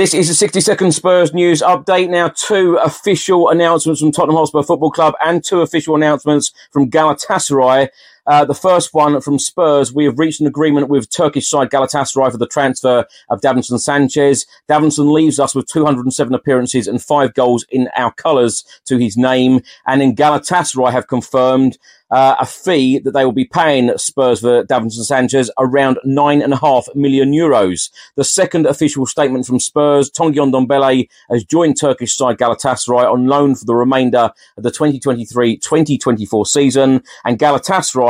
This is a 60 second Spurs news update. Now, two official announcements from Tottenham Hotspur Football Club and two official announcements from Galatasaray. Uh, the first one from Spurs, we have reached an agreement with Turkish side Galatasaray for the transfer of Davinson Sanchez. Davinson leaves us with 207 appearances and five goals in our colours to his name. And in Galatasaray have confirmed uh, a fee that they will be paying Spurs for Davinson Sanchez around nine and a half million euros. The second official statement from Spurs, Tanguy Ndombele has joined Turkish side Galatasaray on loan for the remainder of the 2023-2024 season, and Galatasaray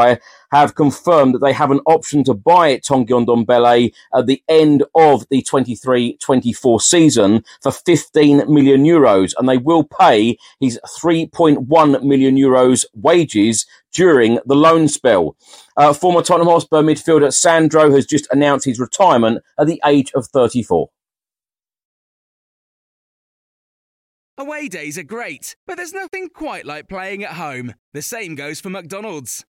have confirmed that they have an option to buy Tanguy Ndombele at the end of the 23-24 season for 15 million euros, and they will pay his 3.1 million euros wages during the loan spell. Uh, former Tottenham Hotspur midfielder Sandro has just announced his retirement at the age of 34. Away days are great, but there's nothing quite like playing at home. The same goes for McDonald's.